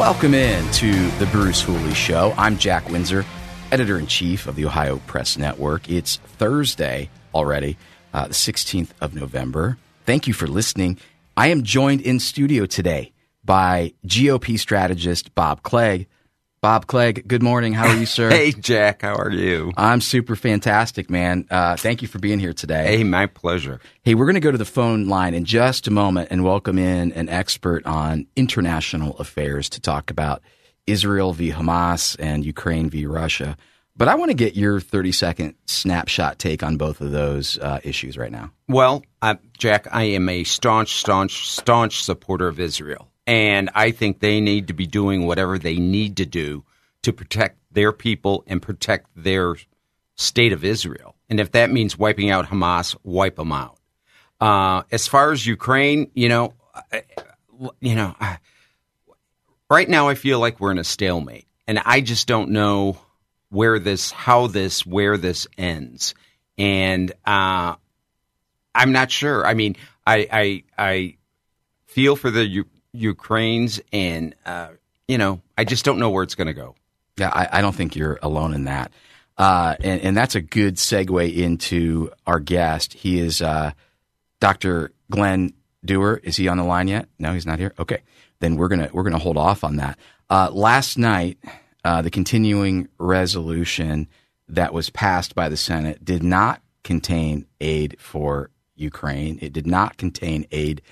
Welcome in to the Bruce Hooley Show. I'm Jack Windsor, editor in chief of the Ohio Press Network. It's Thursday already, uh, the 16th of November. Thank you for listening. I am joined in studio today by GOP strategist Bob Clegg. Bob Clegg, good morning. How are you, sir? Hey, Jack. How are you? I'm super fantastic, man. Uh, thank you for being here today. Hey, my pleasure. Hey, we're going to go to the phone line in just a moment and welcome in an expert on international affairs to talk about Israel v. Hamas and Ukraine v. Russia. But I want to get your 30 second snapshot take on both of those uh, issues right now. Well, uh, Jack, I am a staunch, staunch, staunch supporter of Israel. And I think they need to be doing whatever they need to do to protect their people and protect their state of Israel. And if that means wiping out Hamas, wipe them out. Uh, as far as Ukraine, you know, you know, right now I feel like we're in a stalemate, and I just don't know where this, how this, where this ends, and uh, I'm not sure. I mean, I I, I feel for the Ukraine's, and uh, you know, I just don't know where it's going to go. Yeah, I, I, don't think you're alone in that, uh, and, and, that's a good segue into our guest. He is uh, Dr. Glenn Dewar. Is he on the line yet? No, he's not here. Okay, then we're gonna we're gonna hold off on that. Uh, last night, uh, the continuing resolution that was passed by the Senate did not contain aid for Ukraine. It did not contain aid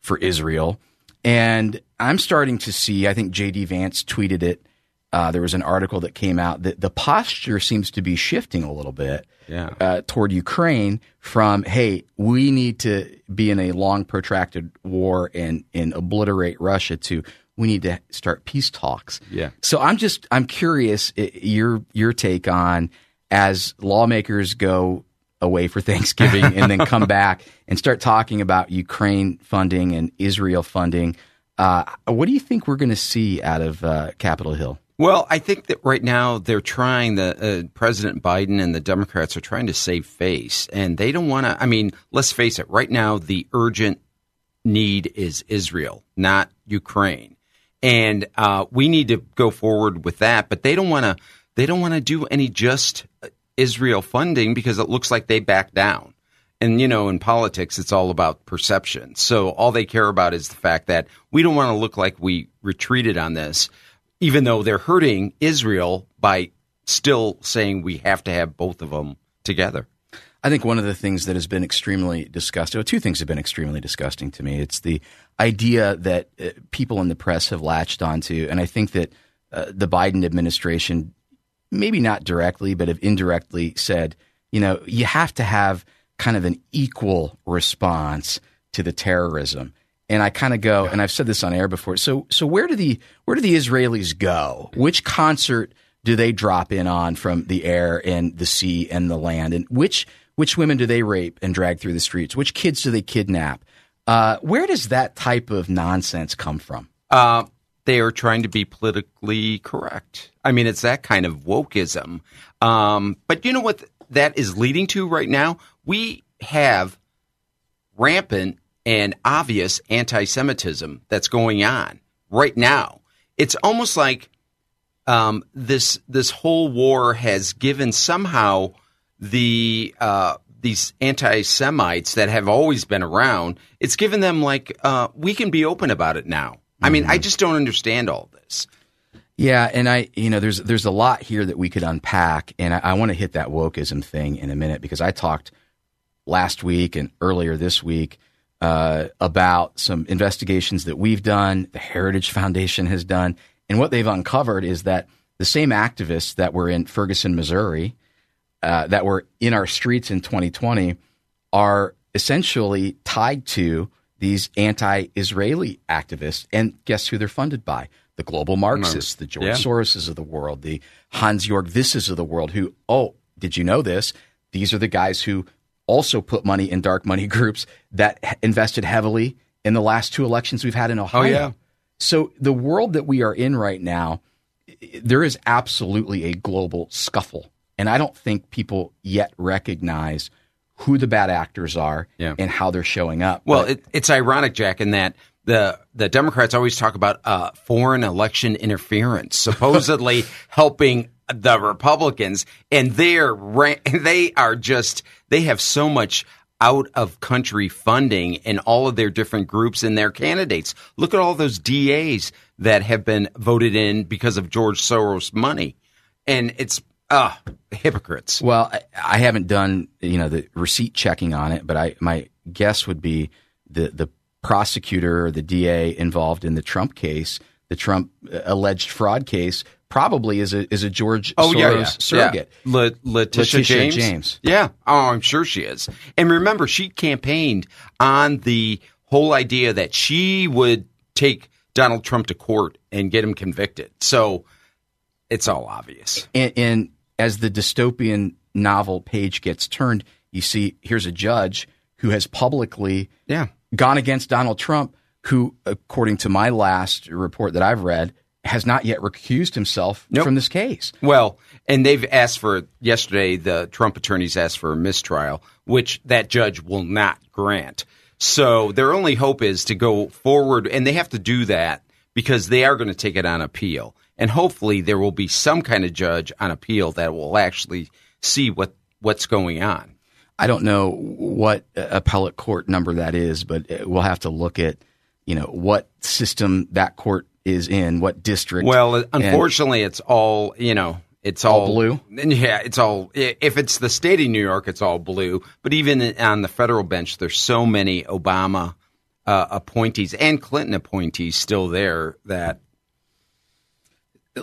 for Israel. And I'm starting to see, I think JD Vance tweeted it. Uh, there was an article that came out that the posture seems to be shifting a little bit yeah. uh, toward Ukraine from, hey, we need to be in a long, protracted war and, and obliterate Russia to we need to start peace talks. Yeah. So I'm just I'm curious your your take on as lawmakers go away for Thanksgiving and then come back and start talking about Ukraine funding and Israel funding. Uh, what do you think we're going to see out of uh, Capitol Hill? Well, I think that right now they're trying, the uh, President Biden and the Democrats are trying to save face, and they don't want to. I mean, let's face it. Right now, the urgent need is Israel, not Ukraine, and uh, we need to go forward with that. But they don't want to. They don't want to do any just Israel funding because it looks like they back down. And, you know, in politics, it's all about perception. So all they care about is the fact that we don't want to look like we retreated on this, even though they're hurting Israel by still saying we have to have both of them together. I think one of the things that has been extremely disgusting, well, two things have been extremely disgusting to me. It's the idea that uh, people in the press have latched onto, and I think that uh, the Biden administration maybe not directly, but have indirectly said, you know, you have to have kind of an equal response to the terrorism. And I kind of go, and I've said this on air before. So, so where do the where do the Israelis go? Which concert do they drop in on from the air and the sea and the land? And which which women do they rape and drag through the streets? Which kids do they kidnap? Uh, where does that type of nonsense come from? Uh, they are trying to be politically correct. I mean, it's that kind of wokeism. Um, but you know what that is leading to right now? We have rampant and obvious anti Semitism that's going on right now. It's almost like um, this this whole war has given somehow the uh, these anti Semites that have always been around. It's given them like uh, we can be open about it now. I mean, I mm-hmm. just don't understand all this. Yeah, and I, you know, there's there's a lot here that we could unpack, and I, I want to hit that wokeism thing in a minute because I talked last week and earlier this week uh, about some investigations that we've done, the Heritage Foundation has done, and what they've uncovered is that the same activists that were in Ferguson, Missouri, uh, that were in our streets in 2020, are essentially tied to these anti-Israeli activists, and guess who they're funded by? The global Marxists, the George Yeah. Soroses of the world, the Hans Jorg Wysses of the world. Who, oh, did you know this? These are the guys who also put money in dark money groups that invested heavily in the last two elections we've had in oh, Ohio. Oh, yeah. So the world that we are in right now, there is absolutely a global scuffle, and I don't think people yet recognize who the bad actors are Yeah. and how they're showing up. Well, But- it, it's ironic, Jack, in that the the Democrats always talk about uh, foreign election interference, supposedly helping the Republicans, and they're they are just they have so much out of country funding in all of their different groups and their candidates. Look at all those DAs that have been voted in because of George Soros money, and it's uh hypocrites. Well, I, I haven't done you know the receipt checking on it, but I my guess would be the the prosecutor or the DA involved in the Trump case, the Trump uh, alleged fraud case, probably is a is a George Oh Soros yeah, yeah. surrogate. Yeah. La- Letitia, Letitia James. James. Yeah. Oh, I'm sure she is. And remember, she campaigned on the whole idea that she would take Donald Trump to court and get him convicted. So it's all obvious. And, and as the dystopian novel page gets turned, you see here's a judge who has publicly Yeah. gone against Donald Trump, who, according to my last report that I've read, has not yet recused himself Nope. from this case. Well, and they've asked for yesterday. The Trump attorneys asked for a mistrial, which that judge will not grant. So their only hope is to go forward, and they have to do that because they are going to take it on appeal, and hopefully there will be some kind of judge on appeal that will actually see what what's going on. I don't know what appellate court number that is, but we'll have to look at, you know, what system that court is in, what district. Well, unfortunately, it's all you know. It's All all, blue? Yeah, it's all. If it's the state of New York, it's all blue. But even on the federal bench, there's so many Obama uh, appointees and Clinton appointees still there that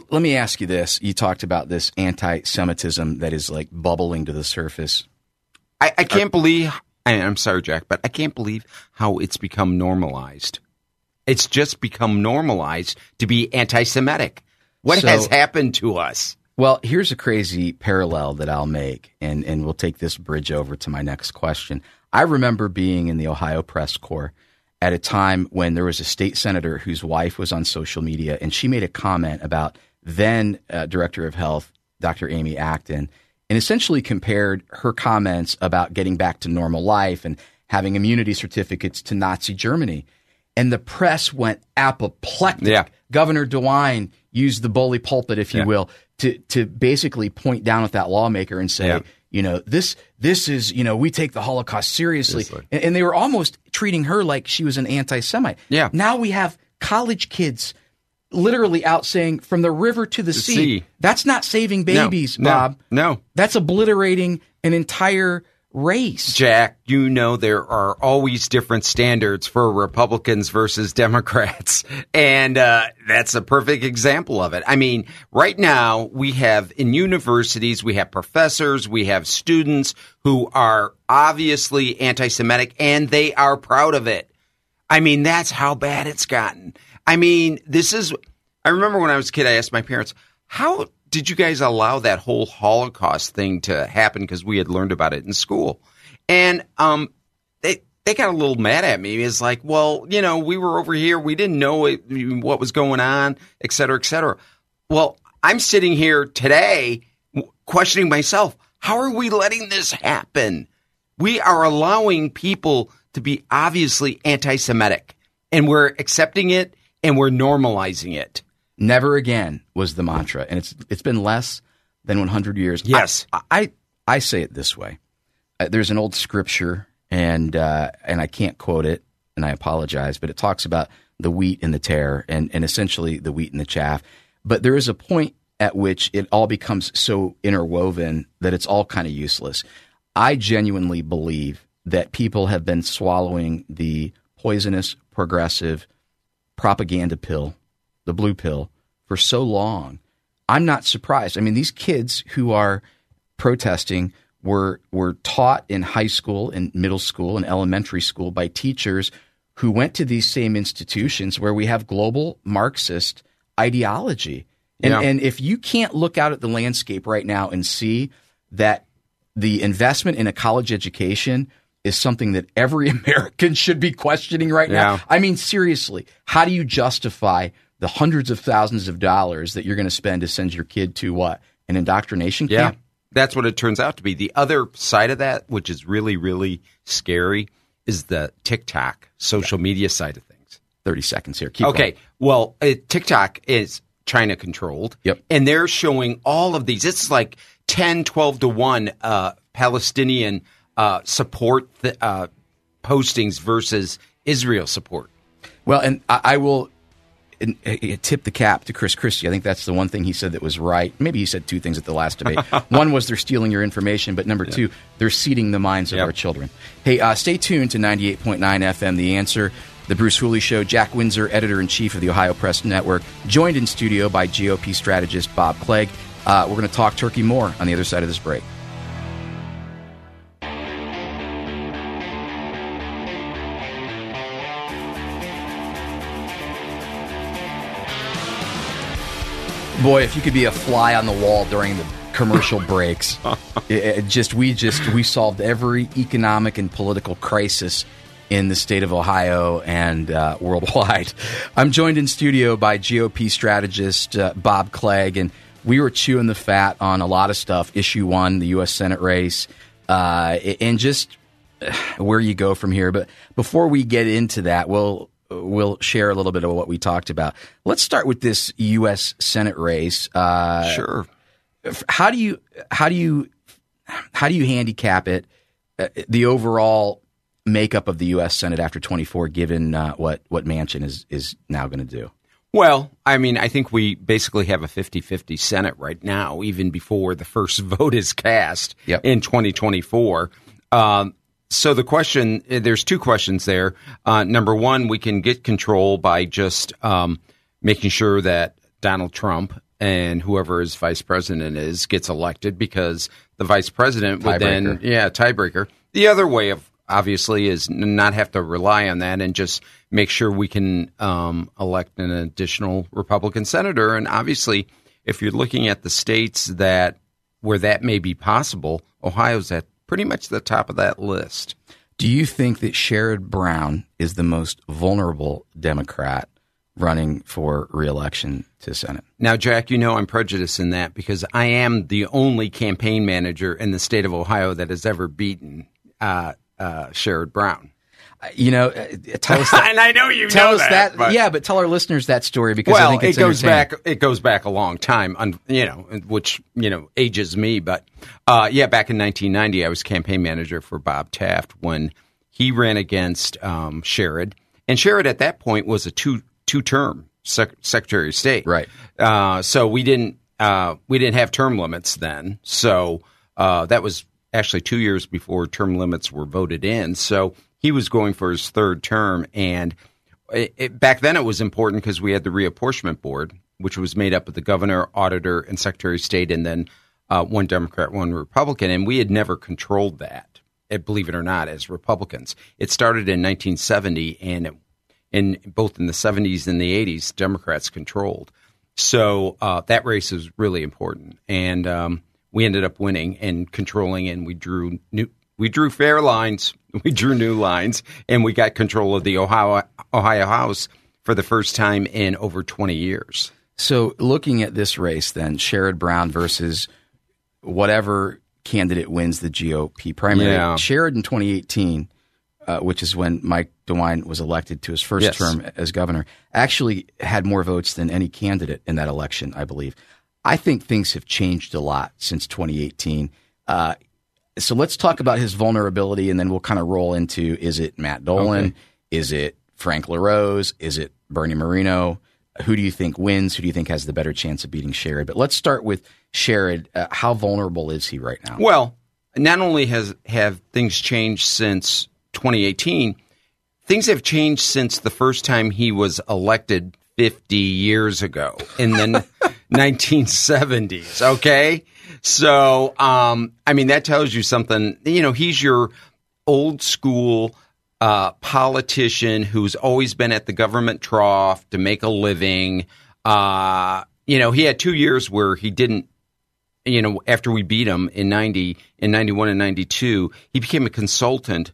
let me ask you this: You talked about this anti-Semitism that is like bubbling to the surface. I, I can't believe. I, I'm sorry, Jack, but I can't believe how it's become normalized. It's just become normalized to be anti-Semitic. What So- has happened to us? Well, here's a crazy parallel that I'll make, and, and we'll take this bridge over to my next question. I remember being in the Ohio Press Corps at a time when there was a state senator whose wife was on social media, and she made a comment about then uh, Director of Health, Dr. Amy Acton, and essentially compared her comments about getting back to normal life and having immunity certificates to Nazi Germany. And the press went apoplectic. Yeah. Governor DeWine used the bully pulpit, if you Yeah. will, to to basically point down at that lawmaker and say, Yeah. You know, this this is, you know, we take the Holocaust seriously. Seriously. And, and they were almost treating her like she was an anti-Semite. Yeah. Now we have college kids literally out saying from the river to the, sea. sea. That's not saving babies, no, Bob. no. That's obliterating an entire race. Jack, you know there are always different standards for Republicans versus Democrats. And uh, that's a perfect example of it. I mean, right now, we have in universities, we have professors, we have students who are obviously anti Semitic, and they are proud of it. I mean, that's how bad it's gotten. I mean, this is. I remember when I was a kid, I asked my parents, how did you guys allow that whole Holocaust thing to happen? Because we had learned about it in school. And um, they, they got a little mad at me. It's like, well, you know, we were over here. We didn't know it, what was going on, et cetera, et cetera. Well, I'm sitting here today questioning myself. How are we letting this happen? We are allowing people to be obviously anti Semitic, and we're accepting it and we're normalizing it. Never again was the mantra, and it's it's been less than 100 years. Yes. I I, I say it this way. Uh, there's an old scripture, and uh, and I can't quote it, and I apologize, but it talks about the wheat and the tare, and and essentially the wheat and the chaff. But there is a point at which it all becomes so interwoven that it's all kind of useless. I genuinely believe that people have been swallowing the poisonous progressive propaganda pill, the blue pill, for so long. I'm not surprised. I mean, these kids who are protesting were were taught in high school and middle school and elementary school by teachers who went to these same institutions where we have global Marxist ideology. And, Yeah. and if you can't look out at the landscape right now and see that the investment in a college education is something that every American should be questioning right now. I mean, seriously, how do you justify the hundreds of thousands of dollars that you're going to spend to send your kid to what? An indoctrination camp? Yeah. camp? That's what it turns out to be. The other side of that, which is really, really scary, is the TikTok social media side of things. 30 seconds here. Keep okay. going. Well, uh, TikTok is China controlled. Yep. And they're showing all of these. It's like 10, 12 to 1 uh, Palestinian uh, support th- uh, postings versus Israel support. Well, and I, I will tip the cap to Chris Christie. I think that's the one thing he said that was right. Maybe he said two things at the last debate. one was they're stealing your information, but number two, they're seeding the minds of Yep. our children. Hey, uh, stay tuned to 98.9 FM, The Answer. The Bruce Hooley Show, Jack Windsor, editor in chief of the Ohio Press Network, joined in studio by GOP strategist Bob Clegg. Uh, we're going to talk turkey more on the other side of this break. Boy, if you could be a fly on the wall during the commercial breaks, it, it just we just we solved every economic and political crisis in the state of Ohio and uh, worldwide. I'm joined in studio by GOP strategist uh, Bob Clegg, and we were chewing the fat on a lot of stuff. Issue one, the U.S. Senate race, uh, and just where you go from here. But before we get into that, we'll we'll share a little bit of what we talked about. Let's start with this U.S. Senate race. Uh, Sure. how do you how do you how do you handicap it? Uh, the overall makeup of the U.S. Senate after 24, given uh, what what Manchin is is now going to do. Well, I mean, I think we basically have a 50-50 Senate right now, even before the first vote is cast Yep. in 2024. Um, so the question, eh, there's two questions there. Uh, number one, we can get control by just um, making sure that Donald Trump and whoever his vice president is gets elected because the vice president would then, yeah, tiebreaker. The other way of obviously is not have to rely on that and just make sure we can um, elect an additional Republican senator. And obviously, if you're looking at the states that where that may be possible, Ohio's at pretty much the top of that list. Do you think that Sherrod Brown is the most vulnerable Democrat running for reelection to Senate? Now, Jack, you know I'm prejudiced in that because I am the only campaign manager in the state of Ohio that has ever beaten uh, uh, Sherrod Brown. You know, uh, tell us that. and I know you tell know us that. but- yeah, but tell our listeners that story because I well, think it goes back. It goes back a long time, un, you know, which you know ages me. But uh, yeah, back in 1990, I was campaign manager for Bob Taft when he ran against um, Sherrod, and Sherrod at that point was a two two term sec- Secretary of State. Right. Uh, so we didn't uh, we didn't have term limits then. So uh, that was actually two years before term limits were voted in. So he was going for his third term, and it, it, back then it was important because we had the reapportionment board, which was made up of the governor, auditor, and secretary of state, and then uh, one Democrat, one Republican, and we had never controlled that. eh, Believe it or not, as Republicans, it started in 1970, and in both in the 70s and the 80s, Democrats controlled. So uh, that race is really important, and um, we ended up winning and controlling, and we drew new. We drew fair lines. We drew new lines, and we got control of the Ohio Ohio House for the first time in over 20 years. So, looking at this race, then Sherrod Brown versus whatever candidate wins the GOP primary. Yeah. Sherrod in 2018, uh, which is when Mike DeWine was elected to his first Yes. term as governor, actually had more votes than any candidate in that election, I believe. I think things have changed a lot since 2018. Uh, so let's talk about his vulnerability, and then we'll kind of roll into: is it Matt Dolan? Okay. Is it Frank LaRose? Is it Bernie Moreno? Who do you think wins? Who do you think has the better chance of beating Sherrod? But let's start with Sherrod. Uh, how vulnerable is he right now? Well, not only has have things changed since 2018, things have changed since the first time he was elected 50 years ago in the 1970s. Okay. So, um, I mean, that tells you something. You know, he's your old school uh, politician who's always been at the government trough to make a living. Uh, you know, he had two years where he didn't. You know, after we beat him in ninety, in ninety one and ninety two, he became a consultant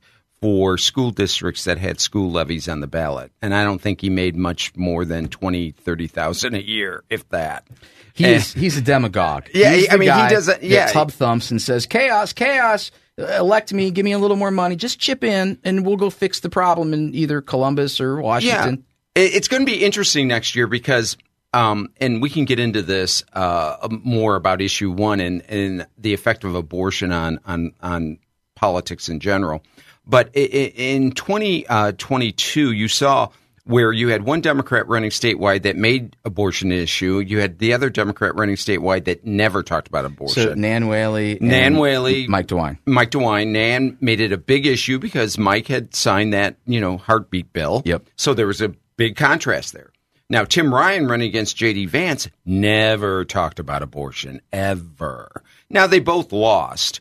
for school districts that had school levies on the ballot. And I don't think he made much more than 20, 30,000 a year, if that. He's he's a demagogue. Yeah, He's I mean, he doesn't- yeah. tub thumps and says chaos, chaos. Elect me, give me a little more money, just chip in, and we'll go fix the problem in either Columbus or Washington. Yeah. It's going to be interesting next year because, um, and we can get into this uh, more about issue one and, and the effect of abortion on, on, on politics in general. But in 2022, uh, you saw where you had one Democrat running statewide that made abortion an issue. You had the other Democrat running statewide that never talked about abortion. So Nan Whaley, Nan Whaley, Mike DeWine. Mike DeWine, Nan made it a big issue because Mike had signed that, you know, heartbeat bill. Yep. So there was a big contrast there. Now, Tim Ryan running against J.D. Vance never talked about abortion, ever. Now, they both lost.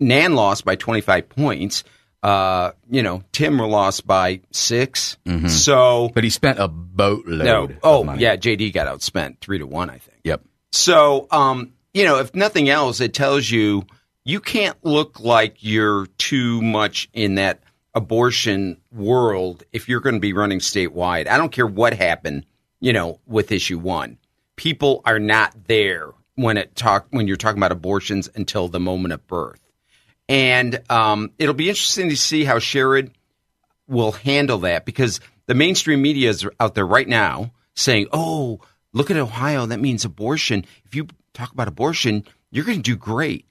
Nan lost by 25 points. Uh, you know, Tim were lost by 6 So, But he spent a boatload. no. Oh, yeah, J.D. got outspent 3 to 1, I think. Yep. So, um, you know, if nothing else, it tells you you can't look like you're too much in that abortion world if you're going to be running statewide. I don't care what happened, you know, with issue one. People are not there when it talk when you're talking about abortions until the moment of birth. And um, it'll be interesting to see how Sherrod will handle that because the mainstream media is out there right now saying, "Oh, look at Ohio. That means abortion. If you talk about abortion, you're going to do great."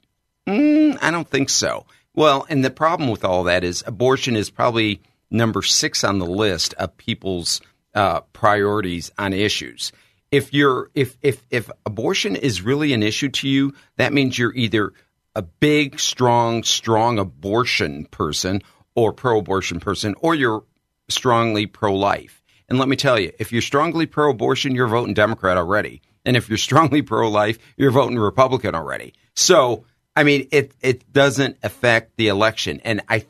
Mm, I don't think so. Well, and the problem with all that is abortion is probably number six on the list of people's uh, priorities on issues. If you're if if if abortion is really an issue to you, that means you're either a big, strong, strong abortion person or pro-abortion person, or you're strongly pro-life. And let me tell you, if you're strongly pro-abortion, you're voting Democrat already. And if you're strongly pro-life, you're voting Republican already. So, I mean, it it doesn't affect the election. And I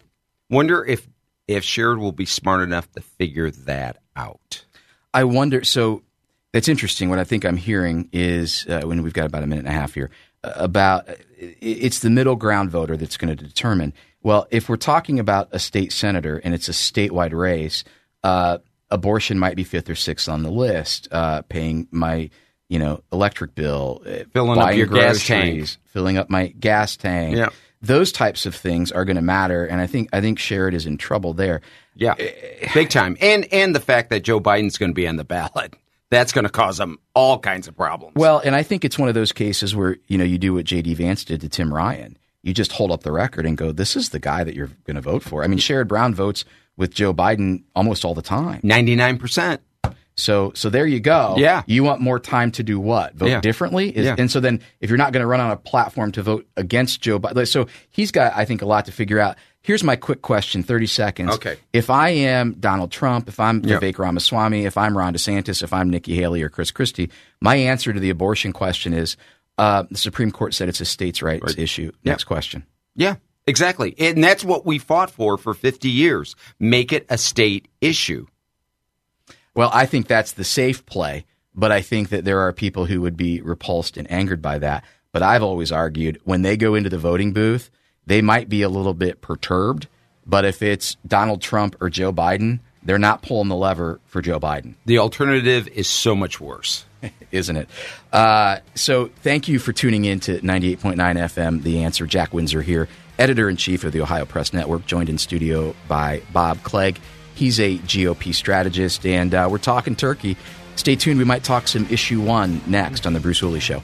wonder if if Sherrod will be smart enough to figure that out. I wonder. So that's interesting. What I think I'm hearing is uh, when we've got about a minute and a half here about it's the middle ground voter that's going to determine. Well, if we're talking about a state senator and it's a statewide race, uh, abortion might be fifth or sixth on the list. Uh, paying my you know electric bill, uh, Filling up your gas tank. filling up my gas tank. Yeah. Those types of things are going to matter, and I think I think Sherrod is in trouble there. Yeah, big time. And and the fact that Joe Biden's going to be on the ballot, that's going to cause them all kinds of problems. Well, and I think it's one of those cases where you know you do what J.D. Vance did to Tim Ryan. You just hold up the record and go, "This is the guy that you're going to vote for." I mean, Sherrod Brown votes with Joe Biden almost all the time. ninety nine percent. So, so there you go. Yeah. You want more time to do what? Vote Yeah. differently? Is, Yeah. And so then, if you're not going to run on a platform to vote against Joe Biden, so he's got, I think, a lot to figure out. Here's my quick question, 30 seconds. Okay. If I am Donald Trump, if I'm Yeah. Vivek Ramaswamy, if I'm Ron DeSantis, if I'm Nikki Haley or Chris Christie, my answer to the abortion question is uh, the Supreme Court said it's a states' rights issue. Next question. Yeah, exactly. And that's what we fought for for fifty years. Make it a state issue. Well, I think that's the safe play, but I think that there are people who would be repulsed and angered by that. But I've always argued when they go into the voting booth, they might be a little bit perturbed. But if it's Donald Trump or Joe Biden, they're not pulling the lever for Joe Biden, The alternative is so much worse. isn't it? Uh, so thank you for tuning in to 98.9 FM, The Answer. Jack Windsor here, editor in chief of the Ohio Press Network, joined in studio by Bob Clegg. He's a GOP strategist, and uh, we're talking turkey. Stay tuned. We might talk some issue one next on The Bruce Hooley Show.